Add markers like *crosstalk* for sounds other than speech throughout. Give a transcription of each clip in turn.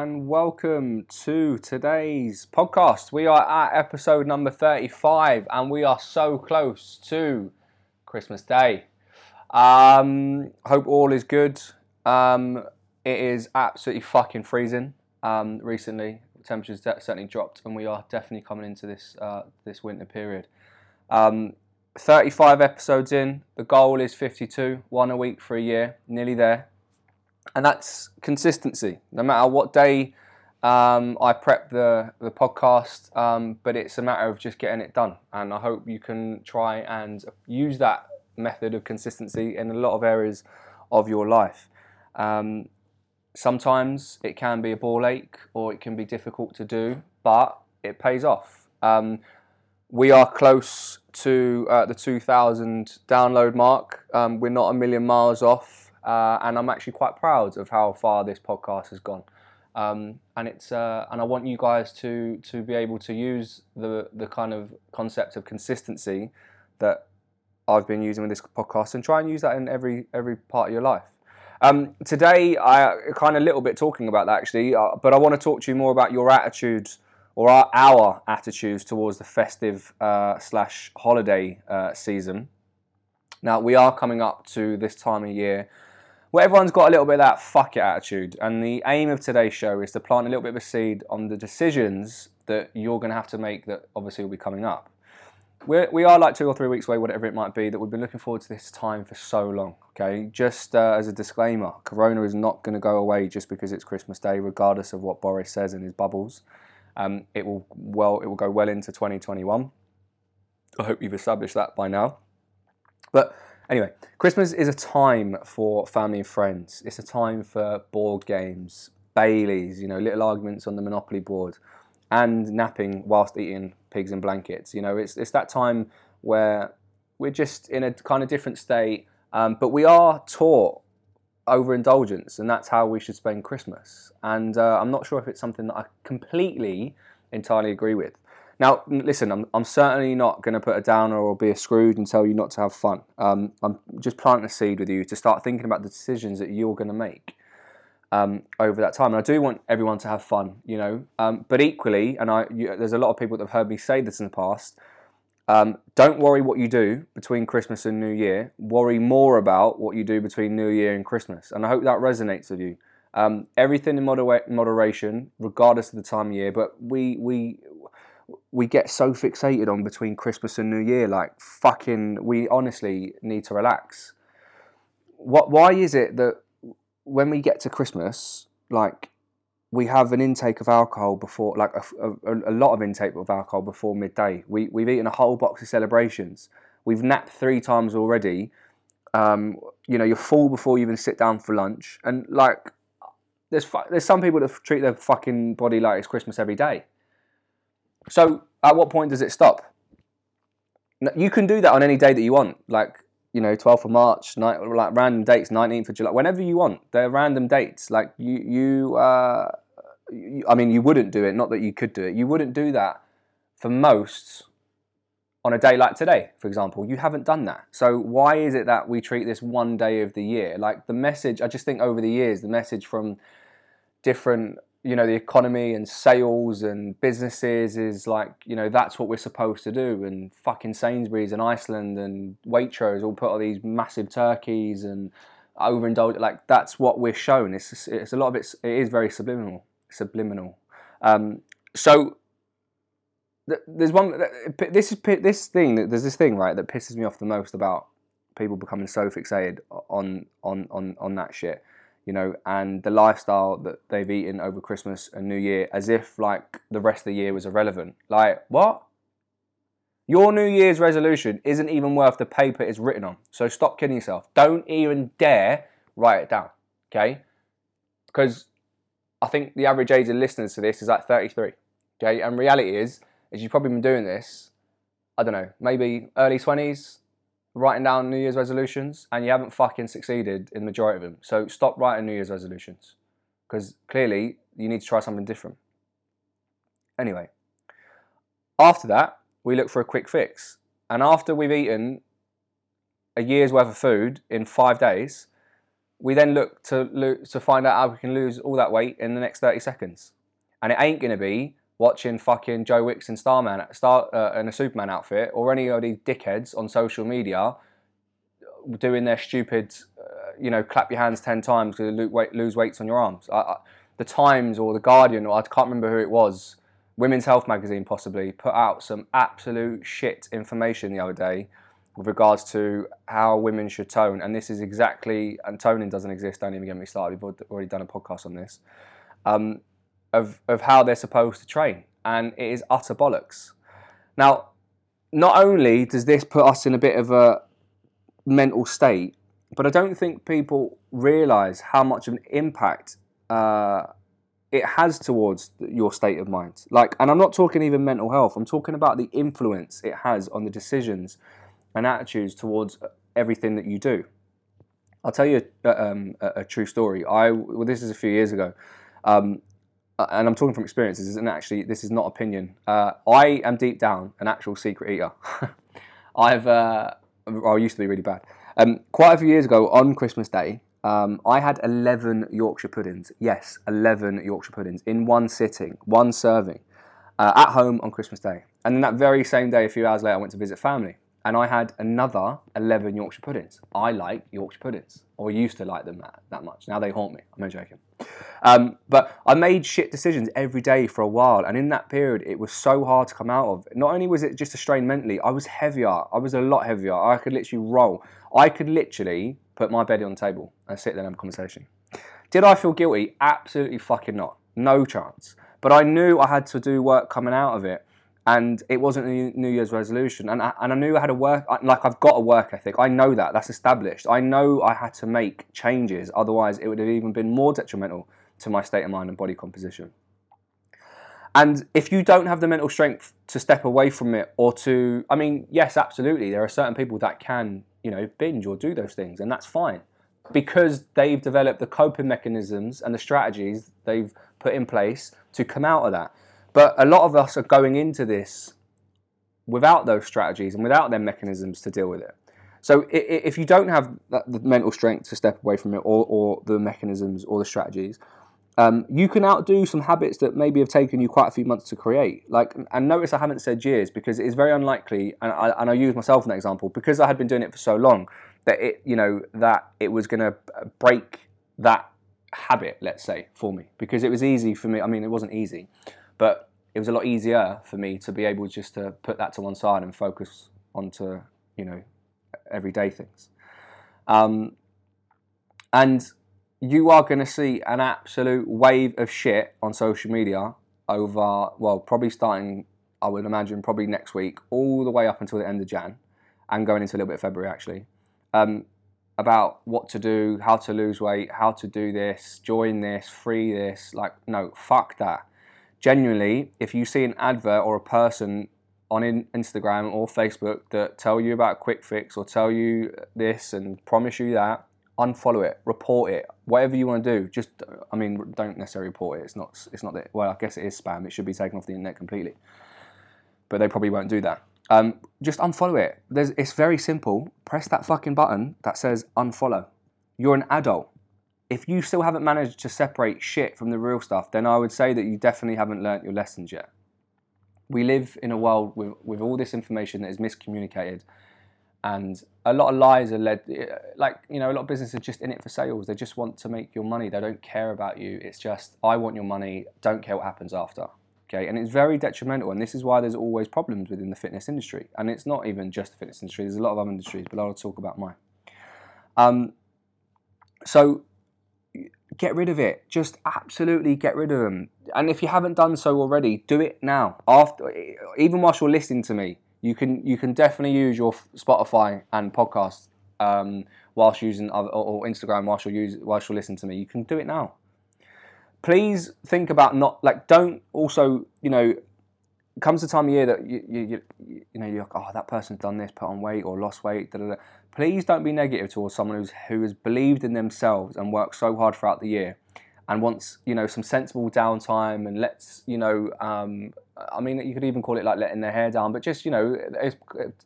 and welcome to today's podcast. We are at episode number 35, and we are so close to Christmas Day. Um, hope all is good. Um, it is absolutely fucking freezing um, recently. Temperatures de- certainly dropped, and we are definitely coming into this uh, this winter period. Um, 35 episodes in. The goal is 52, one a week for a year, nearly there and that's consistency. No matter what day um, I prep the the podcast, um, but it's a matter of just getting it done. And I hope you can try and use that method of consistency in a lot of areas of your life. Um, sometimes it can be a ball ache or it can be difficult to do, but it pays off. Um, we are close to uh, the 2000 download mark. Um, we're not a million miles off uh, and I'm actually quite proud of how far this podcast has gone. Um, and it's uh, and I want you guys to to be able to use the the kind of concept of consistency that I've been using with this podcast and try and use that in every every part of your life. Um, today, I kind of a little bit talking about that actually, uh, but I want to talk to you more about your attitudes or our, our attitudes towards the festive uh, slash holiday uh, season. Now we are coming up to this time of year well, everyone's got a little bit of that fuck it attitude, and the aim of today's show is to plant a little bit of a seed on the decisions that you're going to have to make that obviously will be coming up. We're, we are like two or three weeks away, whatever it might be, that we've been looking forward to this time for so long. Okay, just uh, as a disclaimer, Corona is not going to go away just because it's Christmas Day, regardless of what Boris says in his bubbles. Um, it will well, it will go well into 2021. I hope you've established that by now. But Anyway, Christmas is a time for family and friends. It's a time for board games, Baileys, you know, little arguments on the Monopoly board, and napping whilst eating pigs in blankets. You know, it's it's that time where we're just in a kind of different state, um, but we are taught overindulgence, and that's how we should spend Christmas. And uh, I'm not sure if it's something that I completely entirely agree with. Now, listen, I'm, I'm certainly not going to put a downer or be a Scrooge and tell you not to have fun. Um, I'm just planting a seed with you to start thinking about the decisions that you're going to make um, over that time. And I do want everyone to have fun, you know. Um, but equally, and I, you, there's a lot of people that have heard me say this in the past. Um, don't worry what you do between Christmas and New Year. Worry more about what you do between New Year and Christmas. And I hope that resonates with you. Um, everything in moder- moderation, regardless of the time of year. But we we we get so fixated on between Christmas and New Year. Like fucking, we honestly need to relax. What? Why is it that when we get to Christmas, like we have an intake of alcohol before, like a, a, a, lot of intake of alcohol before midday. We we've eaten a whole box of celebrations. We've napped three times already. Um, you know, you're full before you even sit down for lunch, and like, there's there's some people that treat their fucking body like it's Christmas every day. So at what point does it stop? You can do that on any day that you want, like you know, 12th of March, night, like random dates, 19th of July, whenever you want. They're random dates. Like you, you, uh, you, I mean, you wouldn't do it. Not that you could do it. You wouldn't do that for most on a day like today, for example. You haven't done that. So why is it that we treat this one day of the year? Like the message, I just think over the years, the message from different you know the economy and sales and businesses is like you know that's what we're supposed to do. And fucking Sainsbury's and Iceland and Waitrose all put all these massive turkeys and overindulge like that's what we're shown. It's it's a lot of it's it is very subliminal subliminal. Um, so there's one this is this thing there's this thing right that pisses me off the most about people becoming so fixated on on on on that shit you know, and the lifestyle that they've eaten over Christmas and New Year as if like the rest of the year was irrelevant. Like, what? Your New Year's resolution isn't even worth the paper it's written on. So stop kidding yourself. Don't even dare write it down, okay? Because I think the average age of listeners to this is like 33, okay? And reality is, is you've probably been doing this, I don't know, maybe early 20s, writing down New Year's resolutions and you haven't fucking succeeded in the majority of them. So stop writing New Year's resolutions because clearly you need to try something different. Anyway, after that, we look for a quick fix. And after we've eaten a year's worth of food in five days, we then look to lo- to find out how we can lose all that weight in the next 30 seconds. And it ain't going to be watching fucking Joe Wicks and Starman, Star, uh, in a Superman outfit or any of these dickheads on social media doing their stupid, uh, you know, clap your hands 10 times to lose weights on your arms. I, I, the Times or The Guardian, or I can't remember who it was, Women's Health magazine possibly, put out some absolute shit information the other day with regards to how women should tone. And this is exactly, and toning doesn't exist, don't even get me started. We've already done a podcast on this, um, of, of how they're supposed to train. And it is utter bollocks. Now, not only does this put us in a bit of a mental state, but I don't think people realize how much of an impact uh, it has towards your state of mind. Like, and I'm not talking even mental health. I'm talking about the influence it has on the decisions and attitudes towards everything that you do. I'll tell you a, um, a, a true story. I well, this is a few years ago, um, and I'm talking from experience. This isn't actually this is not opinion. Uh, I am deep down an actual secret eater. *laughs* I've uh, I used to be really bad. Um, quite a few years ago on Christmas Day, um, I had 11 Yorkshire puddings. Yes, 11 Yorkshire puddings in one sitting, one serving, uh, at home on Christmas Day. And then that very same day, a few hours later, I went to visit family and I had another 11 Yorkshire puddings. I like Yorkshire puddings, or used to like them that, that much. Now they haunt me. I'm not joking. Um, but I made shit decisions every day for a while, and in that period, it was so hard to come out of. Not only was it just a strain mentally, I was heavier. I was a lot heavier. I could literally roll. I could literally put my bed on the table and sit there and have a conversation. Did I feel guilty? Absolutely fucking not. No chance. But I knew I had to do work coming out of it and it wasn't a New Year's resolution. And I, and I knew I had a work, like I've got a work ethic. I know that, that's established. I know I had to make changes, otherwise, it would have even been more detrimental to my state of mind and body composition. And if you don't have the mental strength to step away from it or to, I mean, yes, absolutely, there are certain people that can, you know, binge or do those things, and that's fine because they've developed the coping mechanisms and the strategies they've put in place to come out of that. But a lot of us are going into this without those strategies and without their mechanisms to deal with it. So if you don't have the mental strength to step away from it or, or the mechanisms or the strategies, um, you can outdo some habits that maybe have taken you quite a few months to create. Like, and notice I haven't said years because it is very unlikely, and I, and I use myself as an example because I had been doing it for so long that it, you know, that it was going to break that habit, let's say, for me because it was easy for me. I mean, it wasn't easy, but it was a lot easier for me to be able just to put that to one side and focus onto you know everyday things. Um, and you are going to see an absolute wave of shit on social media over well probably starting I would imagine probably next week all the way up until the end of Jan and going into a little bit of February actually um, about what to do, how to lose weight, how to do this, join this, free this. Like no, fuck that genuinely, if you see an advert or a person on Instagram or Facebook that tell you about quick fix or tell you this and promise you that, unfollow it, report it, whatever you want to do. Just, I mean, don't necessarily report it. It's not, it's not that. Well, I guess it is spam. It should be taken off the internet completely, but they probably won't do that. Um, just unfollow it. There's, it's very simple. Press that fucking button that says unfollow. You're an adult if you still haven't managed to separate shit from the real stuff, then I would say that you definitely haven't learnt your lessons yet. We live in a world with, with all this information that is miscommunicated, and a lot of lies are led. Like, you know, a lot of businesses are just in it for sales. They just want to make your money. They don't care about you. It's just, I want your money, don't care what happens after. Okay, and it's very detrimental, and this is why there's always problems within the fitness industry. And it's not even just the fitness industry, there's a lot of other industries, but I'll talk about mine. Um, so get rid of it. Just absolutely get rid of them. And if you haven't done so already, do it now. After, even whilst you're listening to me, you can you can definitely use your Spotify and podcast um, whilst using other, or Instagram whilst you're use, whilst you're listening to me. You can do it now. Please think about not like don't also you know comes the time of year that you you, you, you know you're like, oh that person's done this, put on weight or lost weight. Da, da, da. Please don't be negative towards someone who's who has believed in themselves and worked so hard throughout the year, and wants you know some sensible downtime and lets you know. Um, I mean, you could even call it like letting their hair down, but just you know,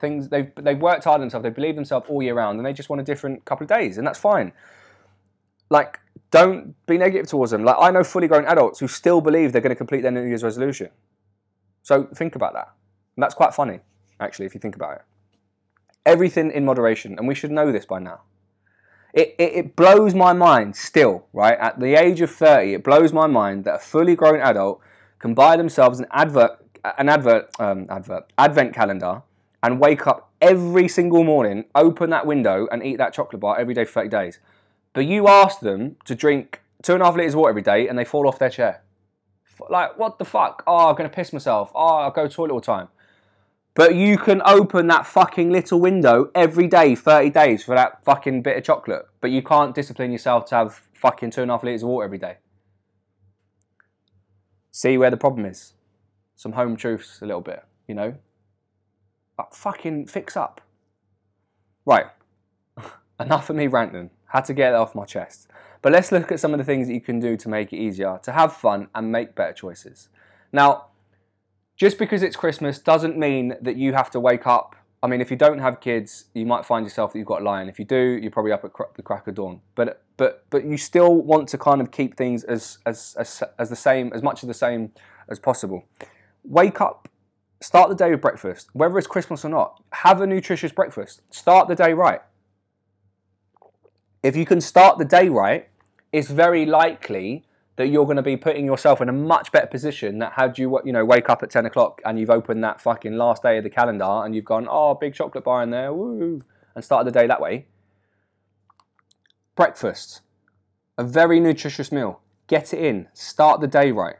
things they've they've worked hard themselves, they believe themselves all year round, and they just want a different couple of days, and that's fine. like don't be negative towards them. Like I know fully grown adults who still believe they're going to complete their New Year's resolution. So think about that. And that's quite funny, actually, if you think about it. Everything in moderation, and we should know this by now. It, it, it blows my mind still, right? At the age of 30, it blows my mind that a fully grown adult can buy themselves an advert, an advert, um, advert, advent calendar and wake up every single morning, open that window and eat that chocolate bar every day for 30 days. But you ask them to drink two and a half litres of water every day and they fall off their chair. Like, what the fuck? Oh, I'm to piss myself. Ah, oh, I'll go to toilet all the time. But you can open that fucking little window every day, 30 days, for that fucking bit of chocolate. But you can't discipline yourself to have fucking two and a half litres of water every day. See where the problem is. Some home truths a little bit, you know? But fucking fix up. Right. *laughs* Enough of me ranting. Had to get it off my chest. But let's look at some of the things that you can do to make it easier, to have fun and make better choices. Now, just because it's Christmas doesn't mean that you have to wake up. I mean, if you don't have kids, you might find yourself that you've got a lie-in. If you do, you're probably up at the crack of dawn. But but but you still want to kind of keep things as as as, as the same, as much of the same as possible. Wake up, start the day with breakfast, whether it's Christmas or not. Have a nutritious breakfast. Start the day right. If you can start the day right, it's very likely that you're going to be putting yourself in a much better position that had you you know wake up at 10 o'clock and you've opened that fucking last day of the calendar and you've gone oh big chocolate bar in there woo and started the day that way. Breakfast a very nutritious meal. Get it in. Start the day right.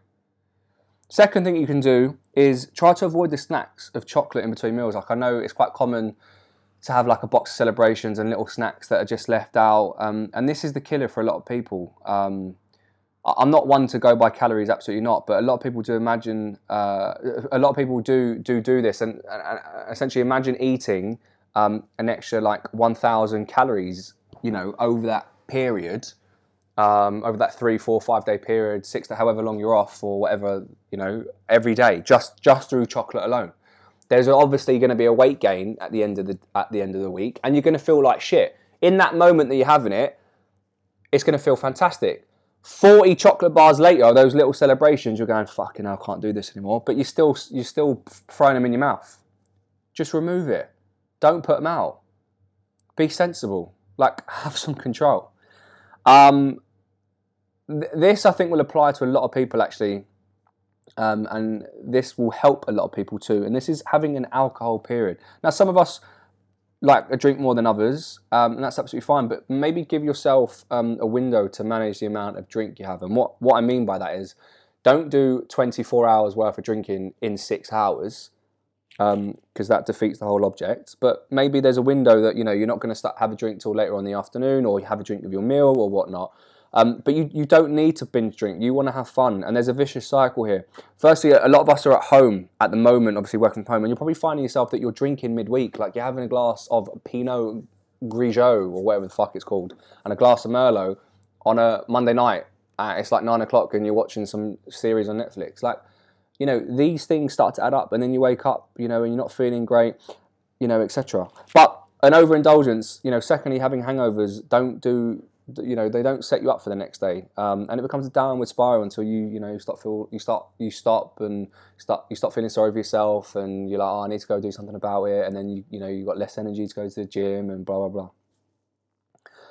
Second thing you can do is try to avoid the snacks of chocolate in between meals. Like i know it's quite common to have like a box of celebrations and little snacks that are just left out um, and this is the killer for a lot of people um, I'm not one to go by calories, absolutely not. But a lot of people do imagine, uh, a lot of people do do do this, and, and essentially imagine eating um, an extra like 1,000 calories, you know, over that period, um, over that three, four, five day period, six to however long you're off or whatever, you know, every day, just just through chocolate alone. There's obviously going to be a weight gain at the end of the at the end of the week, and you're going to feel like shit. In that moment that you're having it, it's going to feel fantastic 40 chocolate bars later, those little celebrations, you're going, fucking hell, I can't do this anymore. But you're still, you're still throwing them in your mouth. Just remove it. Don't put them out. Be sensible. Like, *laughs* have some control. Um, th- this, I think, will apply to a lot of people, actually. Um, and this will help a lot of people too. And this is having an alcohol period. Now, some of us like a drink more than others, um, and that's absolutely fine. But maybe give yourself um, a window to manage the amount of drink you have. And what what I mean by that is, don't do 24 hours worth of drinking in six hours, because um, that defeats the whole object. But maybe there's a window that you know you're not going to start have a drink till later on in the afternoon, or you have a drink with your meal or whatnot. Um, but you, you don't need to binge drink. You want to have fun. And there's a vicious cycle here. Firstly, a lot of us are at home at the moment, obviously working from home, and you're probably finding yourself that you're drinking midweek. Like you're having a glass of Pinot Grigio or whatever the fuck it's called, and a glass of Merlot on a Monday night. Uh, it's like nine o'clock and you're watching some series on Netflix. Like, you know, these things start to add up, and then you wake up, you know, and you're not feeling great, you know, etc. But an overindulgence, you know, secondly, having hangovers, don't do you know they don't set you up for the next day. Um, and it becomes a downward spiral until you you know you start feel you start you stop and start you start feeling sorry for yourself and you're like oh I need to go do something about it. And then you you know you've got less energy to go to the gym and blah blah blah.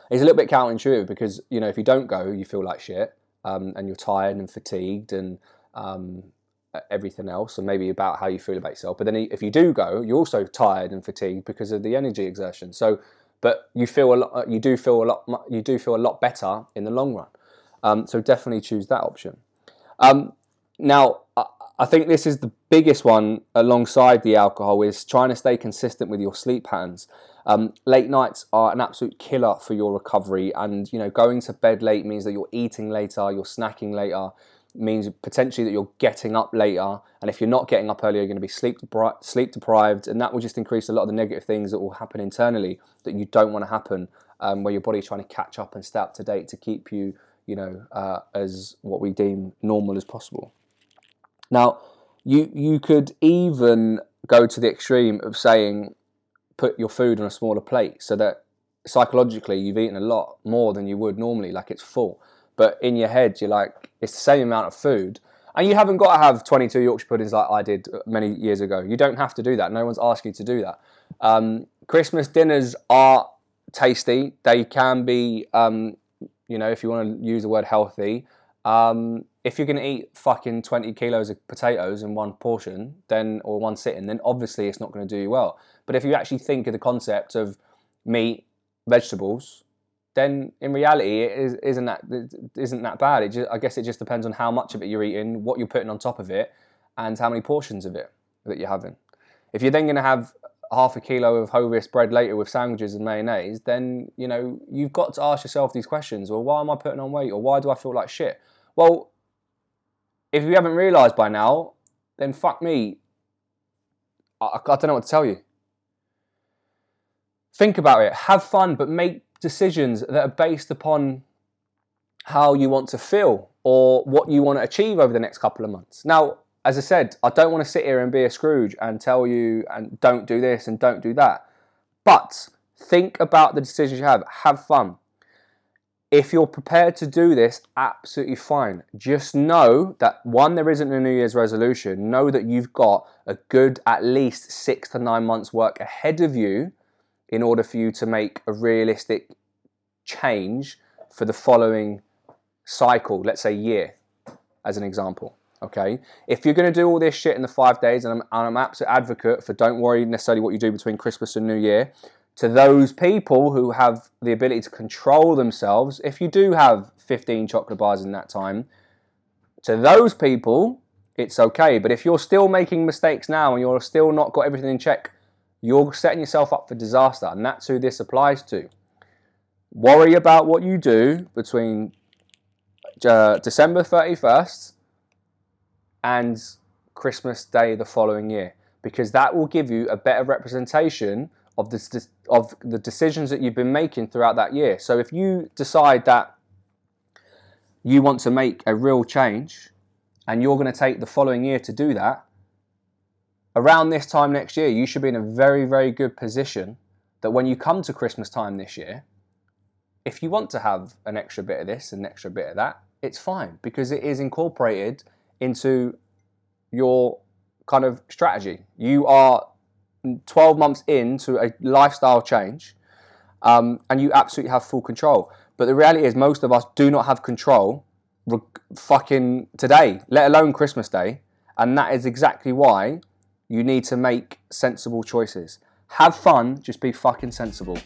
It's a little bit counterintuitive because you know if you don't go you feel like shit um, and you're tired and fatigued and um, everything else and maybe about how you feel about yourself. But then if you do go you're also tired and fatigued because of the energy exertion. So but you feel a lot, uh, you do feel a lot, you do feel a lot better in the long run. Um, so definitely choose that option. Um, now, I, I think this is the biggest one alongside the alcohol is trying to stay consistent with your sleep patterns. Um, late nights are an absolute killer for your recovery, and you know going to bed late means that you're eating later, you're snacking later, means potentially that you're getting up later. And if you're not getting up early, you're going to be sleep, depri- sleep deprived. And that will just increase a lot of the negative things that will happen internally that you don't want to happen, um, where your body's trying to catch up and stay up to date to keep you, you know, uh, as what we deem normal as possible. Now, you, you could even go to the extreme of saying, put your food on a smaller plate so that psychologically you've eaten a lot more than you would normally, like it's full. But in your head, you're like, it's the same amount of food. And you haven't got to have 22 Yorkshire puddings like I did many years ago. You don't have to do that. No one's asking you to do that. Um, Christmas dinners are tasty. They can be, um, you know, if you want to use the word healthy. Um, if you're going to eat fucking 20 kilos of potatoes in one portion, then or one sitting, then obviously it's not going to do you well. But if you actually think of the concept of meat, vegetables, then in reality it is, isn't that isn't that bad. It just, I guess it just depends on how much of it you're eating, what you're putting on top of it, and how many portions of it that you're having. If you're then going to have half a kilo of Hovis bread later with sandwiches and mayonnaise, then you know you've got to ask yourself these questions. Well, why am I putting on weight, or why do I feel like shit? Well, if you haven't realised by now, then fuck me. I, I don't know what to tell you. Think about it. Have fun, but make decisions that are based upon how you want to feel or what you want to achieve over the next couple of months. Now, as I said, I don't want to sit here and be a Scrooge and tell you and don't do this and don't do that. But think about the decisions you have. Have fun. If you're prepared to do this, absolutely fine. Just know that one, there isn't a New Year's resolution. Know that you've got a good at least six to nine months' work ahead of you in order for you to make a realistic change for the following cycle, let's say year, as an example. Okay, if you're going to do all this shit in the five days, and I'm, I'm absolute advocate for don't worry necessarily what you do between Christmas and New Year, to those people who have the ability to control themselves, if you do have 15 chocolate bars in that time, to those people, it's okay. But if you're still making mistakes now and you're still not got everything in check, you're setting yourself up for disaster. And that's who this applies to. Worry about what you do between uh, December 31st and Christmas Day the following year, because that will give you a better representation of the, of the decisions that you've been making throughout that year. So if you decide that you want to make a real change and you're going to take the following year to do that, around this time next year, you should be in a very, very good position that when you come to Christmas time this year, if you want to have an extra bit of this and an extra bit of that, it's fine because it is incorporated into your kind of strategy. You are 12 months into a lifestyle change um, and you absolutely have full control. But the reality is, most of us do not have control re- fucking today, let alone Christmas Day. And that is exactly why you need to make sensible choices. Have fun, just be fucking sensible.